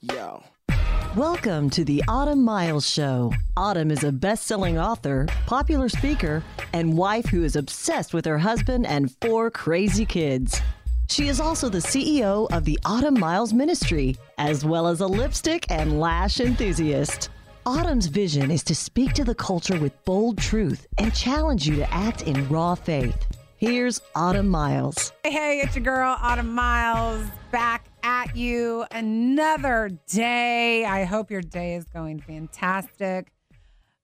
Yo. Welcome to the Autumn Miles Show. Autumn is a best selling author, popular speaker, and wife who is obsessed with her husband and four crazy kids. She is also the CEO of the Autumn Miles Ministry, as well as a lipstick and lash enthusiast. Autumn's vision is to speak to the culture with bold truth and challenge you to act in raw faith. Here's Autumn Miles. Hey, hey, it's your girl, Autumn Miles, back at you another day. I hope your day is going fantastic.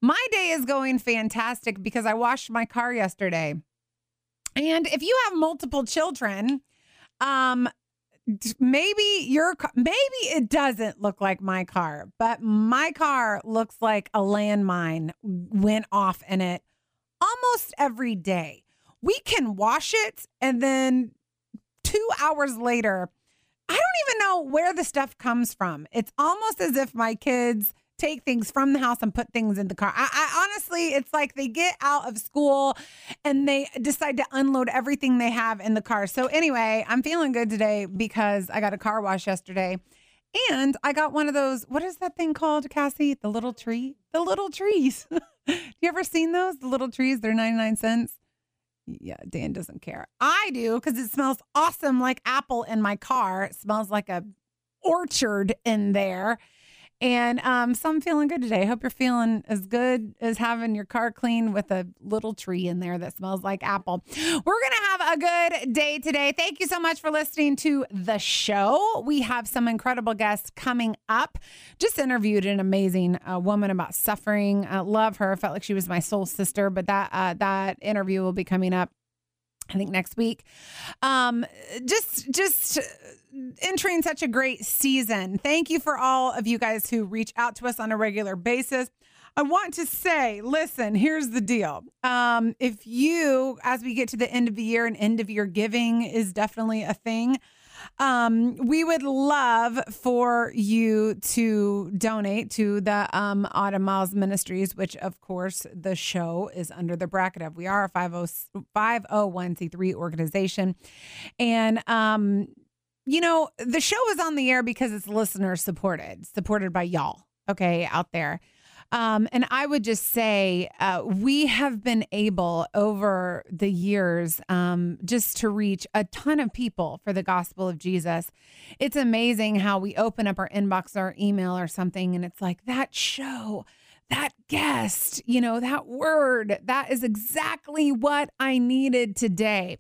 My day is going fantastic because I washed my car yesterday. And if you have multiple children, um, maybe your maybe it doesn't look like my car, but my car looks like a landmine went off in it almost every day. We can wash it and then two hours later, I don't even know where the stuff comes from. It's almost as if my kids take things from the house and put things in the car. I, I, honestly, it's like they get out of school and they decide to unload everything they have in the car. So anyway, I'm feeling good today because I got a car wash yesterday. And I got one of those, what is that thing called, Cassie? The little tree? The little trees. You ever seen those? The little trees, they're 99 cents. Yeah, Dan doesn't care. I do because it smells awesome like apple in my car. It smells like a orchard in there. And um, so I'm feeling good today. Hope you're feeling as good as having your car cleaned with a little tree in there that smells like apple. We're going to have a good day today. Thank you so much for listening to the show. We have some incredible guests coming up. Just interviewed an amazing uh, woman about suffering. Love her. Felt like she was my soul sister, but that uh, that interview will be coming up I think next week. Um, just, just entering such a great season. Thank you for all of you guys who reach out to us on a regular basis. I want to say, listen, here's the deal. Um, if you, as we get to the end of the year and end of year giving is definitely a thing. Um, we would love for you to donate to the um, Autumn Miles Ministries, which, of course, the show is under the bracket of. We are a 501c3 organization. And, um, you know, the show is on the air because it's listener supported, supported by y'all, okay, out there. Um, and I would just say uh, we have been able over the years um, just to reach a ton of people for the gospel of Jesus. It's amazing how we open up our inbox or email or something, and it's like that show that guest, you know, that word, that is exactly what I needed today.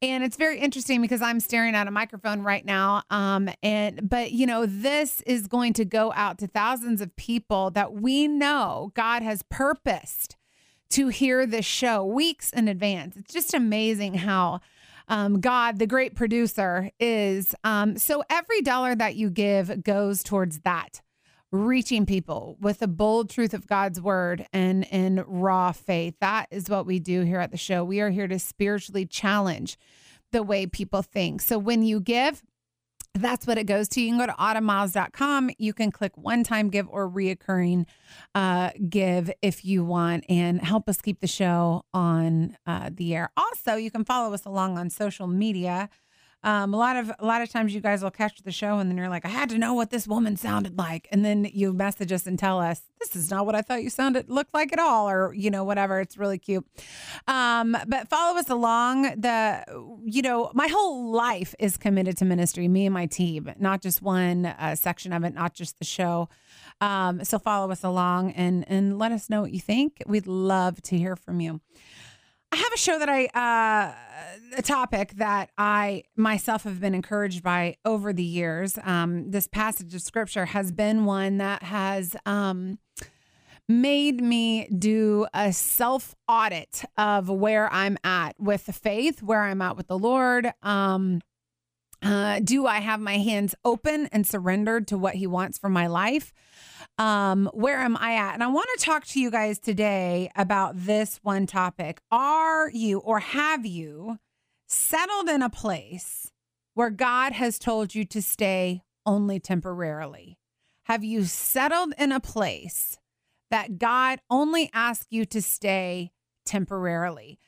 And it's very interesting because I'm staring at a microphone right now. Um, and but you know, this is going to go out to thousands of people that we know God has purposed to hear this show weeks in advance. It's just amazing how um, God, the great producer, is. Um, so every dollar that you give goes towards that reaching people with the bold truth of God's word and in raw faith. That is what we do here at the show. We are here to spiritually challenge the way people think. So when you give, that's what it goes to. You can go to autumnmiles.com. You can click one time give or reoccurring uh, give if you want and help us keep the show on uh, the air. Also, you can follow us along on social media. Um, a lot of a lot of times you guys will catch the show and then you're like, I had to know what this woman sounded like, and then you message us and tell us this is not what I thought you sounded looked like at all, or you know whatever. It's really cute. Um, but follow us along. The you know my whole life is committed to ministry. Me and my team, not just one uh, section of it, not just the show. Um, so follow us along and and let us know what you think. We'd love to hear from you. I have a show that I, uh, a topic that I myself have been encouraged by over the years. Um, this passage of scripture has been one that has um, made me do a self audit of where I'm at with the faith, where I'm at with the Lord. Um, uh, do I have my hands open and surrendered to what He wants for my life? um, where am I at? And I want to talk to you guys today about this one topic. Are you or have you settled in a place where God has told you to stay only temporarily? Have you settled in a place that God only asks you to stay temporarily?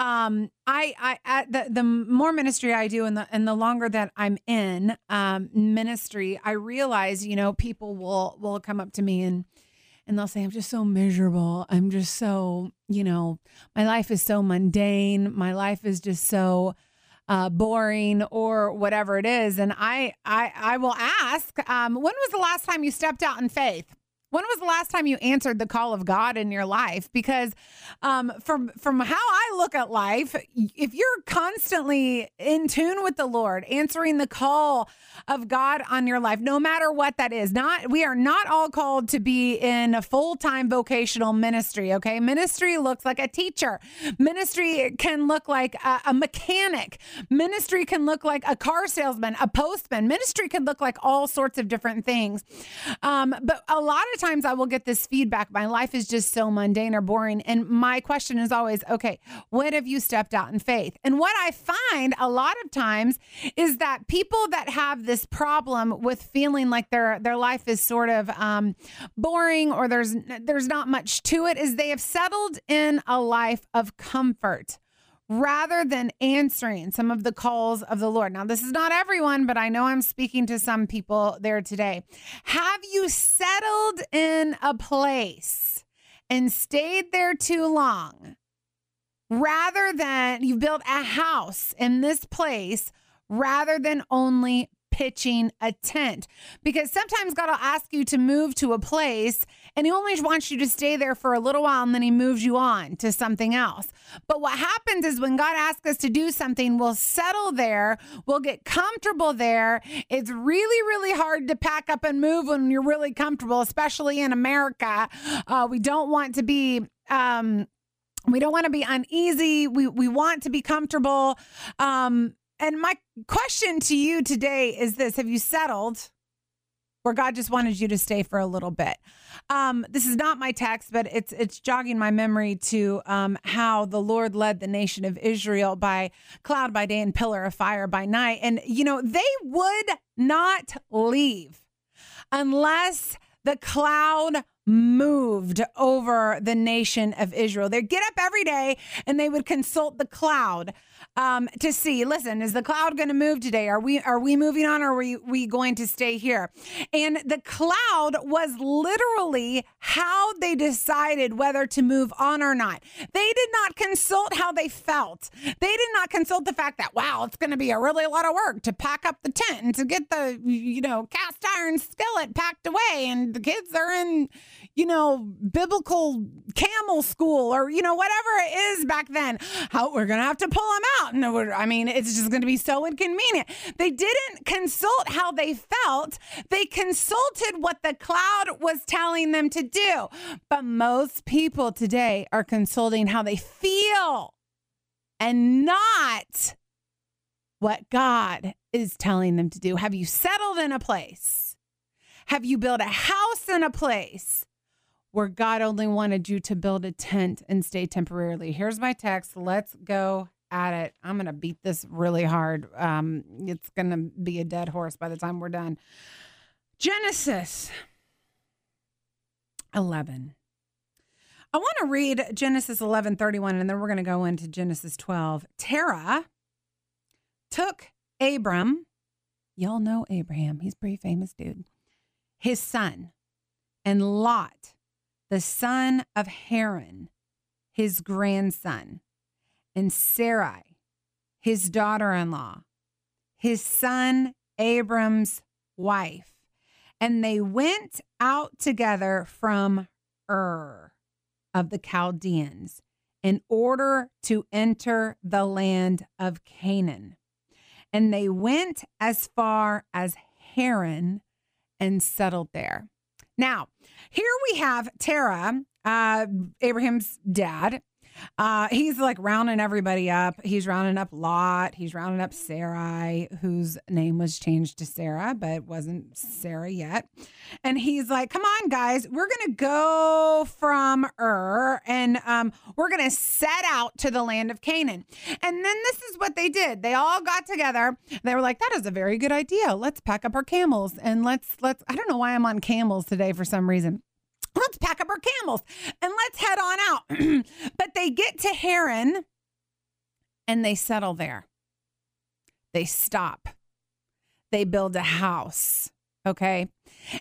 Um, I, I, the, the more ministry I do and the, and the longer that I'm in, um, ministry, I realize, you know, people will, will come up to me and, and they'll say, I'm just so miserable. I'm just so, you know, my life is so mundane. My life is just so, uh, boring or whatever it is. And I, I, I will ask, um, when was the last time you stepped out in faith? When was the last time you answered the call of God in your life? Because um, from from how I look at life, if you're constantly in tune with the Lord, answering the call of God on your life, no matter what that is, not we are not all called to be in a full time vocational ministry. Okay, ministry looks like a teacher. Ministry can look like a, a mechanic. Ministry can look like a car salesman, a postman. Ministry can look like all sorts of different things. Um, but a lot of times I will get this feedback. My life is just so mundane or boring. And my question is always, okay, when have you stepped out in faith? And what I find a lot of times is that people that have this problem with feeling like their their life is sort of um, boring or there's there's not much to it is they have settled in a life of comfort rather than answering some of the calls of the Lord. Now, this is not everyone, but I know I'm speaking to some people there today. Have you settled in a place and stayed there too long rather than you built a house in this place rather than only pitching a tent because sometimes God will ask you to move to a place and he only wants you to stay there for a little while and then he moves you on to something else. But what happens is when God asks us to do something, we'll settle there, we'll get comfortable there. It's really, really hard to pack up and move when you're really comfortable, especially in America. Uh, we don't want to be. Um, we don't want to be uneasy. We we want to be comfortable. Um, and my question to you today is this Have you settled? Where God just wanted you to stay for a little bit. Um, this is not my text, but it's it's jogging my memory to um, how the Lord led the nation of Israel by cloud by day and pillar of fire by night, and you know they would not leave unless the cloud moved over the nation of Israel. They'd get up every day and they would consult the cloud um, to see. Listen, is the cloud going to move today? Are we are we moving on, or are we we going to stay here? And the cloud was literally how they decided whether to move on or not. They did not consult how they felt. They did not consult the fact that wow, it's going to be a really lot of work to pack up the tent and to get the you know cast iron skillet packed away, and the kids are in you know biblical camel school or you know whatever it is back then. How we're going to have to pull them out. And I mean, it's just going to be so inconvenient. They didn't consult how they felt, they consulted what the cloud was telling them to do. But most people today are consulting how they feel and not what God is telling them to do. Have you settled in a place? Have you built a house in a place where God only wanted you to build a tent and stay temporarily? Here's my text. Let's go at it. I'm going to beat this really hard. Um, it's going to be a dead horse by the time we're done. Genesis 11. I want to read Genesis 11 31, and then we're going to go into Genesis 12. Terah took Abram, y'all know Abraham, he's pretty famous dude, his son, and Lot, the son of Haran, his grandson and Sarai, his daughter in law, his son Abram's wife. And they went out together from Ur of the Chaldeans in order to enter the land of Canaan. And they went as far as Haran and settled there. Now, here we have Terah, uh, Abraham's dad, uh, he's like rounding everybody up. He's rounding up Lot. He's rounding up Sarai, whose name was changed to Sarah, but wasn't Sarah yet. And he's like, "Come on, guys, we're gonna go from Ur, and um, we're gonna set out to the land of Canaan." And then this is what they did. They all got together. They were like, "That is a very good idea. Let's pack up our camels and let's let's." I don't know why I'm on camels today for some reason let's pack up our camels and let's head on out. but they get to Haran and they settle there. They stop. They build a house. Okay.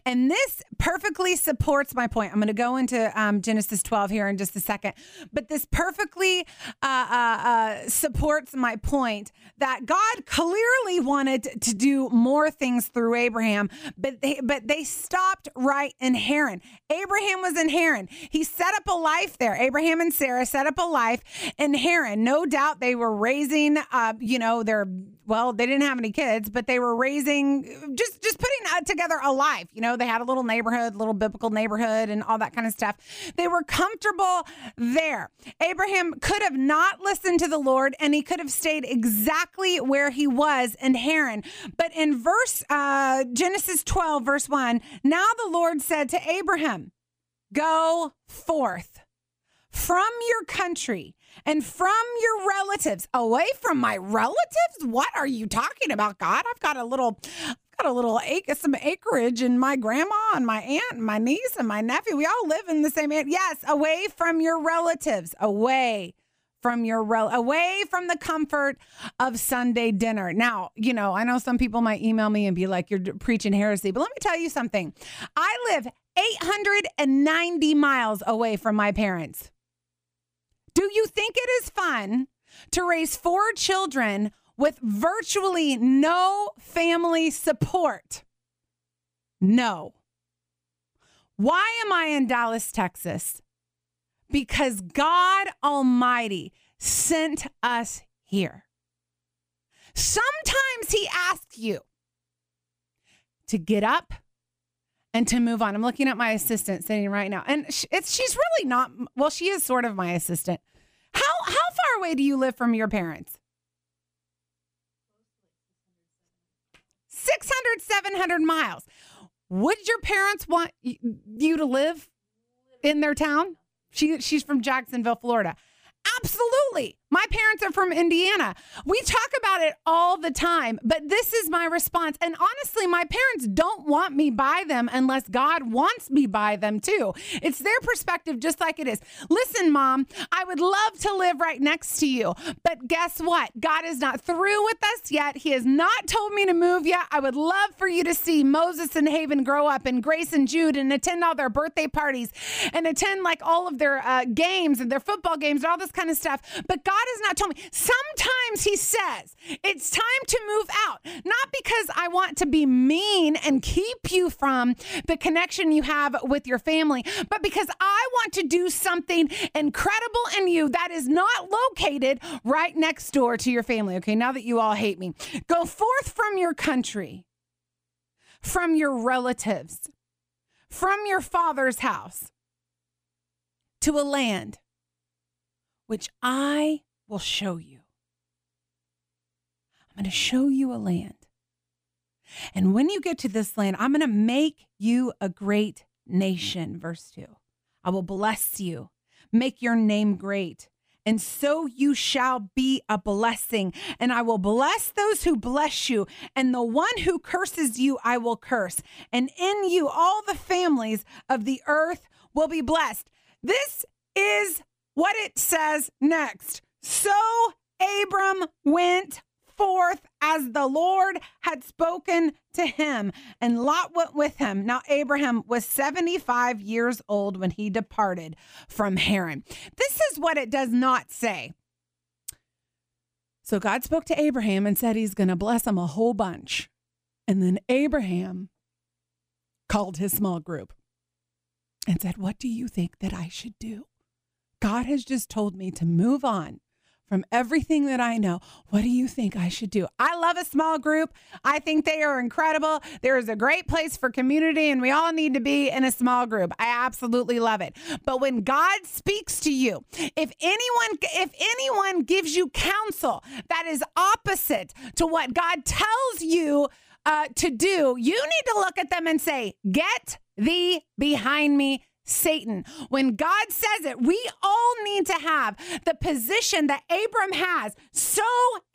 And this perfectly supports my point. I'm going to go into um, Genesis 12 here in just a second, but this perfectly uh, uh, uh, supports my point that God clearly wanted to do more things through Abraham, but they but they stopped right in Haran. Abraham was in Haran. He set up a life there. Abraham and Sarah set up a life in Haran. No doubt they were raising, you know, their well, they didn't have any kids, but they were raising just just putting uh, together a life. You know, they had a little neighborhood, little biblical neighborhood, and all that kind of stuff. They were comfortable there. Abraham could have not listened to the Lord, and he could have stayed exactly where he was in Haran. But in verse uh, Genesis twelve, verse one, now the Lord said to Abraham, "Go forth." From your country and from your relatives. Away from my relatives? What are you talking about, God? I've got a little got a little some acreage, and my grandma and my aunt and my niece and my nephew. We all live in the same. Yes, away from your relatives, away from your rel- away from the comfort of Sunday dinner. Now, you know, I know some people might email me and be like, "You're preaching heresy," but let me tell you something. I live 890 miles away from my parents. Do you think it is fun to raise four children with virtually no family support? No. Why am I in Dallas, Texas? Because God Almighty sent us here. Sometimes He asks you to get up and to move on. I'm looking at my assistant sitting right now, and it's she's really not. Well, she is sort of my assistant. How how far away do you live from your parents? 600, 700 miles. Would your parents want you to live in their town? She she's from Jacksonville, Florida. Absolutely. My parents are from Indiana. We talk about it all the time, but this is my response. And honestly, my parents don't want me by them unless God wants me by them too. It's their perspective, just like it is. Listen, mom, I would love to live right next to you, but guess what? God is not through with us yet. He has not told me to move yet. I would love for you to see Moses and Haven grow up and Grace and Jude and attend all their birthday parties and attend like all of their uh, games and their football games and all this kind of stuff. But God God has not told me. Sometimes He says it's time to move out, not because I want to be mean and keep you from the connection you have with your family, but because I want to do something incredible in you that is not located right next door to your family. Okay, now that you all hate me, go forth from your country, from your relatives, from your father's house to a land which I will show you. I'm going to show you a land. And when you get to this land, I'm going to make you a great nation. Verse 2 I will bless you, make your name great. And so you shall be a blessing. And I will bless those who bless you. And the one who curses you, I will curse. And in you, all the families of the earth will be blessed. This is what it says next. So Abram went forth as the Lord had spoken to him, and Lot went with him. Now, Abraham was 75 years old when he departed from Haran. This is what it does not say. So God spoke to Abraham and said he's going to bless him a whole bunch. And then Abraham called his small group and said, What do you think that I should do? God has just told me to move on from everything that I know. What do you think I should do? I love a small group. I think they are incredible. There is a great place for community, and we all need to be in a small group. I absolutely love it. But when God speaks to you, if anyone if anyone gives you counsel that is opposite to what God tells you uh, to do, you need to look at them and say, "Get thee behind me, Satan. When God says it, we all need to have the position that Abram has. So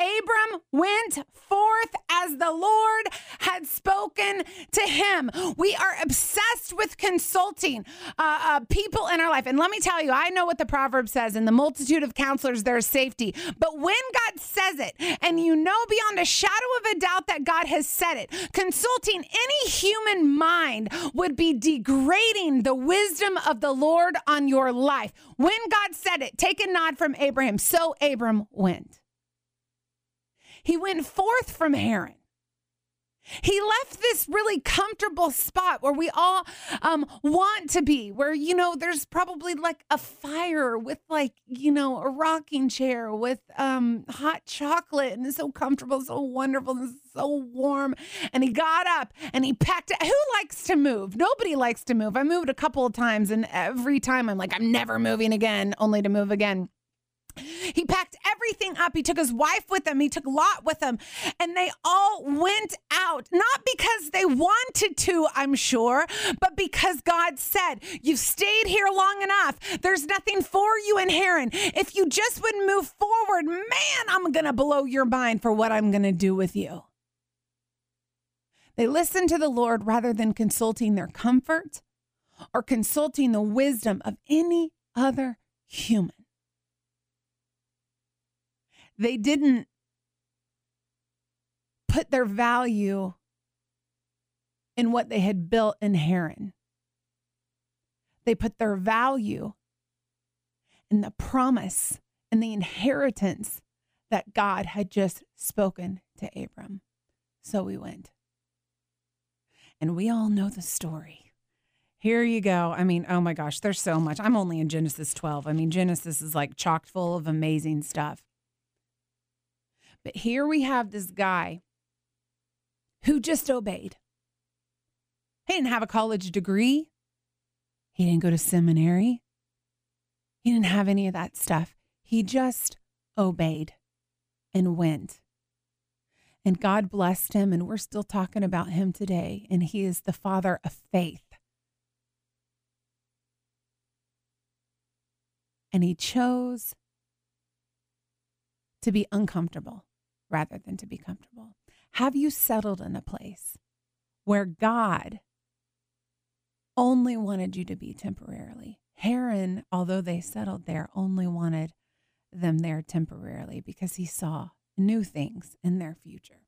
Abram went forth as the Lord had spoken to him. We are obsessed with consulting uh, uh, people in our life. And let me tell you, I know what the proverb says in the multitude of counselors, there's safety. But when God says it, and you know beyond a shadow of a doubt that God has said it, consulting any human mind would be degrading the wisdom wisdom of the Lord on your life. When God said it, take a nod from Abraham. So Abram went. He went forth from Haran. He left this really comfortable spot where we all um, want to be, where, you know, there's probably like a fire with like, you know, a rocking chair with um, hot chocolate and it's so comfortable, so wonderful, and so warm. And he got up and he packed it. Who likes to move? Nobody likes to move. I moved a couple of times and every time I'm like, I'm never moving again, only to move again. He packed everything up. He took his wife with him. He took Lot with him. And they all went out, not because they wanted to, I'm sure, but because God said, You've stayed here long enough. There's nothing for you in Haran. If you just wouldn't move forward, man, I'm going to blow your mind for what I'm going to do with you. They listened to the Lord rather than consulting their comfort or consulting the wisdom of any other human. They didn't put their value in what they had built in Haran. They put their value in the promise and the inheritance that God had just spoken to Abram. So we went. And we all know the story. Here you go. I mean, oh my gosh, there's so much. I'm only in Genesis 12. I mean, Genesis is like chock full of amazing stuff. But here we have this guy who just obeyed. He didn't have a college degree. He didn't go to seminary. He didn't have any of that stuff. He just obeyed and went. And God blessed him, and we're still talking about him today. And he is the father of faith. And he chose to be uncomfortable rather than to be comfortable? Have you settled in a place where God only wanted you to be temporarily? Haran, although they settled there, only wanted them there temporarily because he saw new things in their future.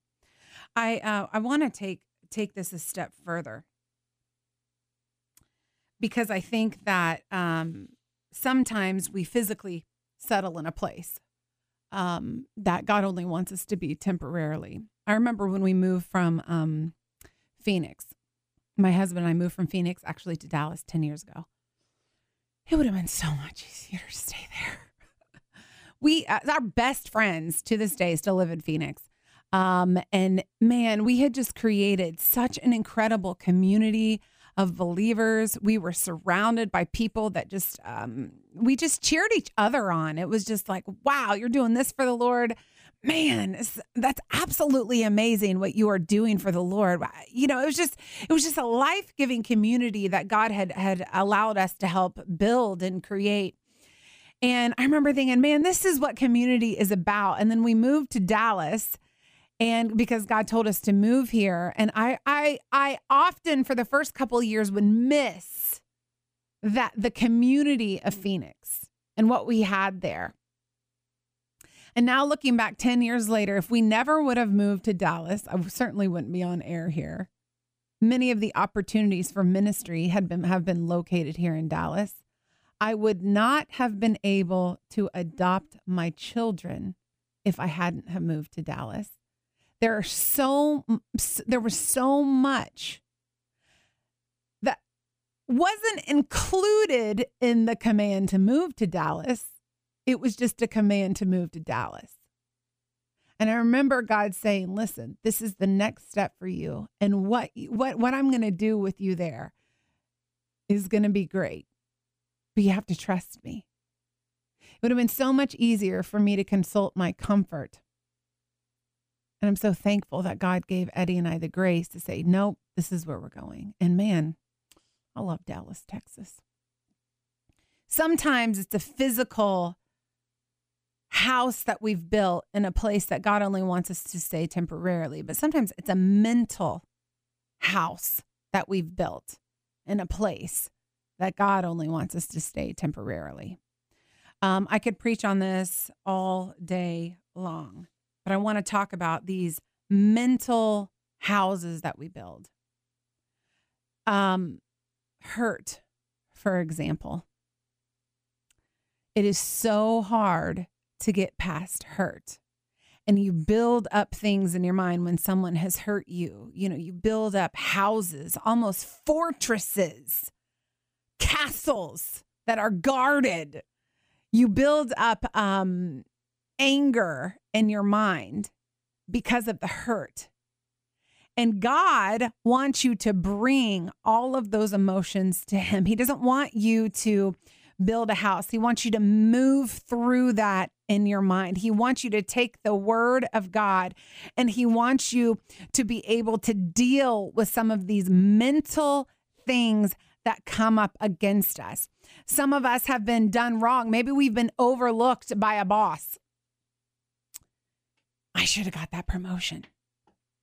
I uh, I want to take take this a step further because I think that um, sometimes we physically settle in a place um, that God only wants us to be temporarily. I remember when we moved from um, Phoenix, my husband and I moved from Phoenix actually to Dallas 10 years ago. It would have been so much easier to stay there. we, uh, our best friends to this day, still live in Phoenix. Um, and man, we had just created such an incredible community of believers. We were surrounded by people that just, um, we just cheered each other on. It was just like, wow, you're doing this for the Lord. Man, that's absolutely amazing what you are doing for the Lord. You know, it was just it was just a life-giving community that God had had allowed us to help build and create. And I remember thinking, man, this is what community is about. And then we moved to Dallas and because God told us to move here and I I I often for the first couple years would miss that the community of Phoenix and what we had there. And now looking back 10 years later, if we never would have moved to Dallas, I certainly wouldn't be on air here. Many of the opportunities for ministry had been have been located here in Dallas. I would not have been able to adopt my children if I hadn't have moved to Dallas. There are so there was so much that wasn't included in the command to move to Dallas. It was just a command to move to Dallas. And I remember God saying, "Listen, this is the next step for you, and what what what I'm going to do with you there is going to be great. But you have to trust me." It would have been so much easier for me to consult my comfort and I'm so thankful that God gave Eddie and I the grace to say, nope, this is where we're going. And man, I love Dallas, Texas. Sometimes it's a physical house that we've built in a place that God only wants us to stay temporarily, but sometimes it's a mental house that we've built in a place that God only wants us to stay temporarily. Um, I could preach on this all day long, but I want to talk about these mental houses that we build. Um, hurt, for example. It is so hard to get past hurt. And you build up things in your mind when someone has hurt you. You know, you build up houses, almost fortresses, castles that are guarded. You build up um, anger in your mind because of the hurt. And God wants you to bring all of those emotions to Him. He doesn't want you to build a house. He wants you to move through that in your mind. He wants you to take the word of God and he wants you to be able to deal with some of these mental things that come up against us. Some of us have been done wrong. Maybe we've been overlooked by a boss. I should have got that promotion.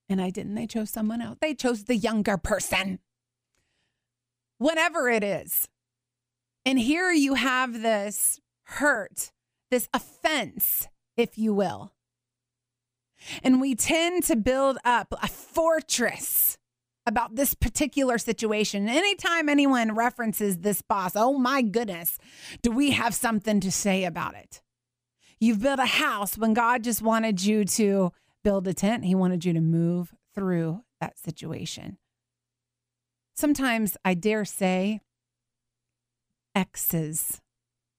And I didn't. They chose someone else. They chose the younger person. Whatever it is. And here you have this hurt, this offense, if you will. And we tend to build up a fortress about this particular situation. Anytime anyone references this boss, oh my goodness, do we have something to say about it? You've built a house when God just wanted you to build a tent, He wanted you to move through that situation. Sometimes I dare say exes.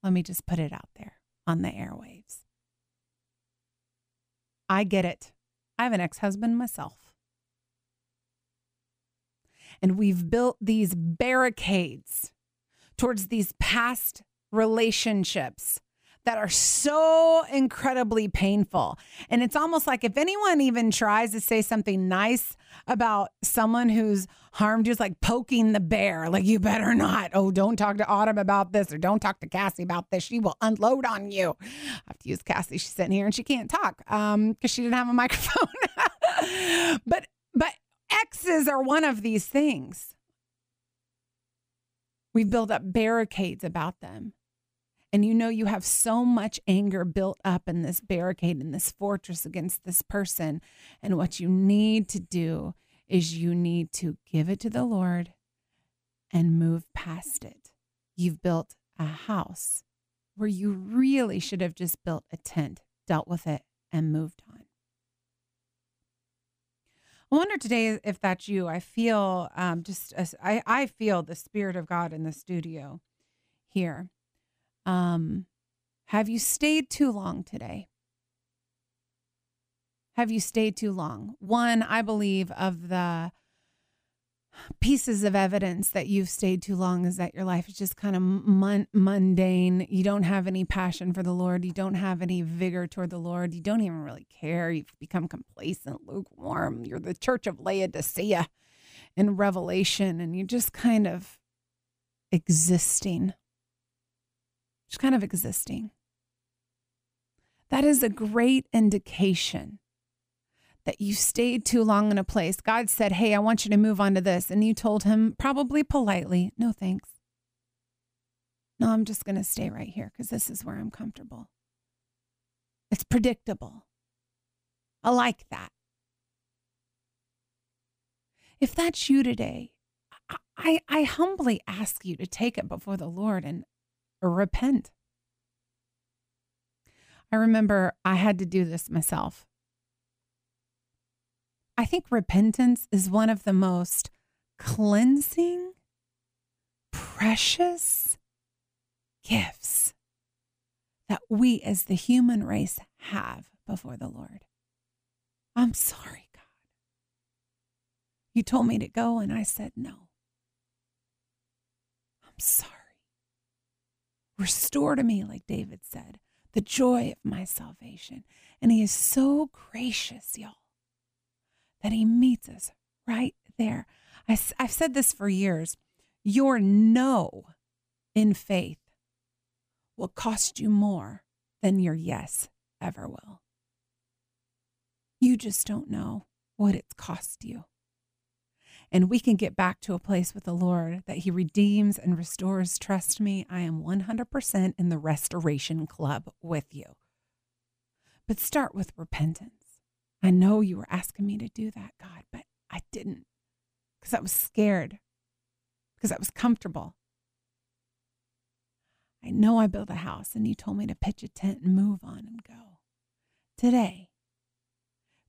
Let me just put it out there on the airwaves. I get it. I have an ex husband myself. And we've built these barricades towards these past relationships that are so incredibly painful. And it's almost like if anyone even tries to say something nice about someone who's harmed you, it's like poking the bear. Like, you better not. Oh, don't talk to Autumn about this or don't talk to Cassie about this. She will unload on you. I have to use Cassie. She's sitting here and she can't talk um because she didn't have a microphone. but but exes are one of these things. We've built up barricades about them and you know you have so much anger built up in this barricade in this fortress against this person and what you need to do is you need to give it to the lord and move past it you've built a house where you really should have just built a tent dealt with it and moved on I wonder today if that's you. I feel um, just I, I feel the spirit of God in the studio here. Um, have you stayed too long today? Have you stayed too long? One, I believe, of the pieces of evidence that you've stayed too long is that your life is just kind of mun- mundane. You don't have any passion for the Lord. You don't have any vigor toward the Lord. You don't even really care. You've become complacent, lukewarm. You're the church of Laodicea in Revelation, and you're just kind of existing just kind of existing. That is a great indication that you stayed too long in a place. God said, Hey, I want you to move on to this. And you told him, probably politely, No, thanks. No, I'm just going to stay right here because this is where I'm comfortable. It's predictable. I like that. If that's you today, I, I humbly ask you to take it before the Lord and repent. I remember I had to do this myself. I think repentance is one of the most cleansing, precious gifts that we as the human race have before the Lord. I'm sorry, God. You told me to go, and I said no. I'm sorry. Restore to me, like David said, the joy of my salvation. And he is so gracious, y'all, that he meets us right there. I, I've said this for years. Your no in faith will cost you more than your yes ever will. You just don't know what it's cost you. And we can get back to a place with the Lord that He redeems and restores. Trust me, I am 100% in the restoration club with you. But start with repentance. I know you were asking me to do that, God, but I didn't because I was scared, because I was comfortable. I know I built a house and you told me to pitch a tent and move on and go. Today,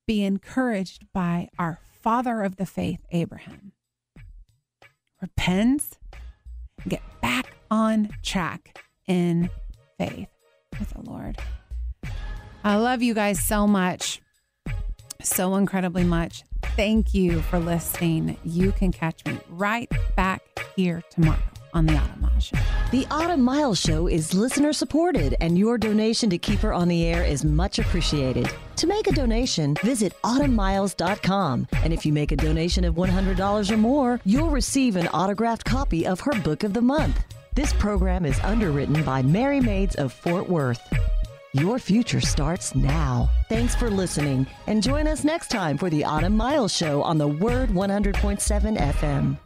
be encouraged by our father of the faith, Abraham. Repent, get back on track in faith with the Lord. I love you guys so much, so incredibly much. Thank you for listening. You can catch me right back here tomorrow on the Autumn Miles Show. The Autumn Miles Show is listener supported, and your donation to keep her on the air is much appreciated. To make a donation, visit autumnmiles.com. And if you make a donation of $100 or more, you'll receive an autographed copy of her book of the month. This program is underwritten by Merry Maids of Fort Worth. Your future starts now. Thanks for listening, and join us next time for the Autumn Miles Show on the Word 100.7 FM.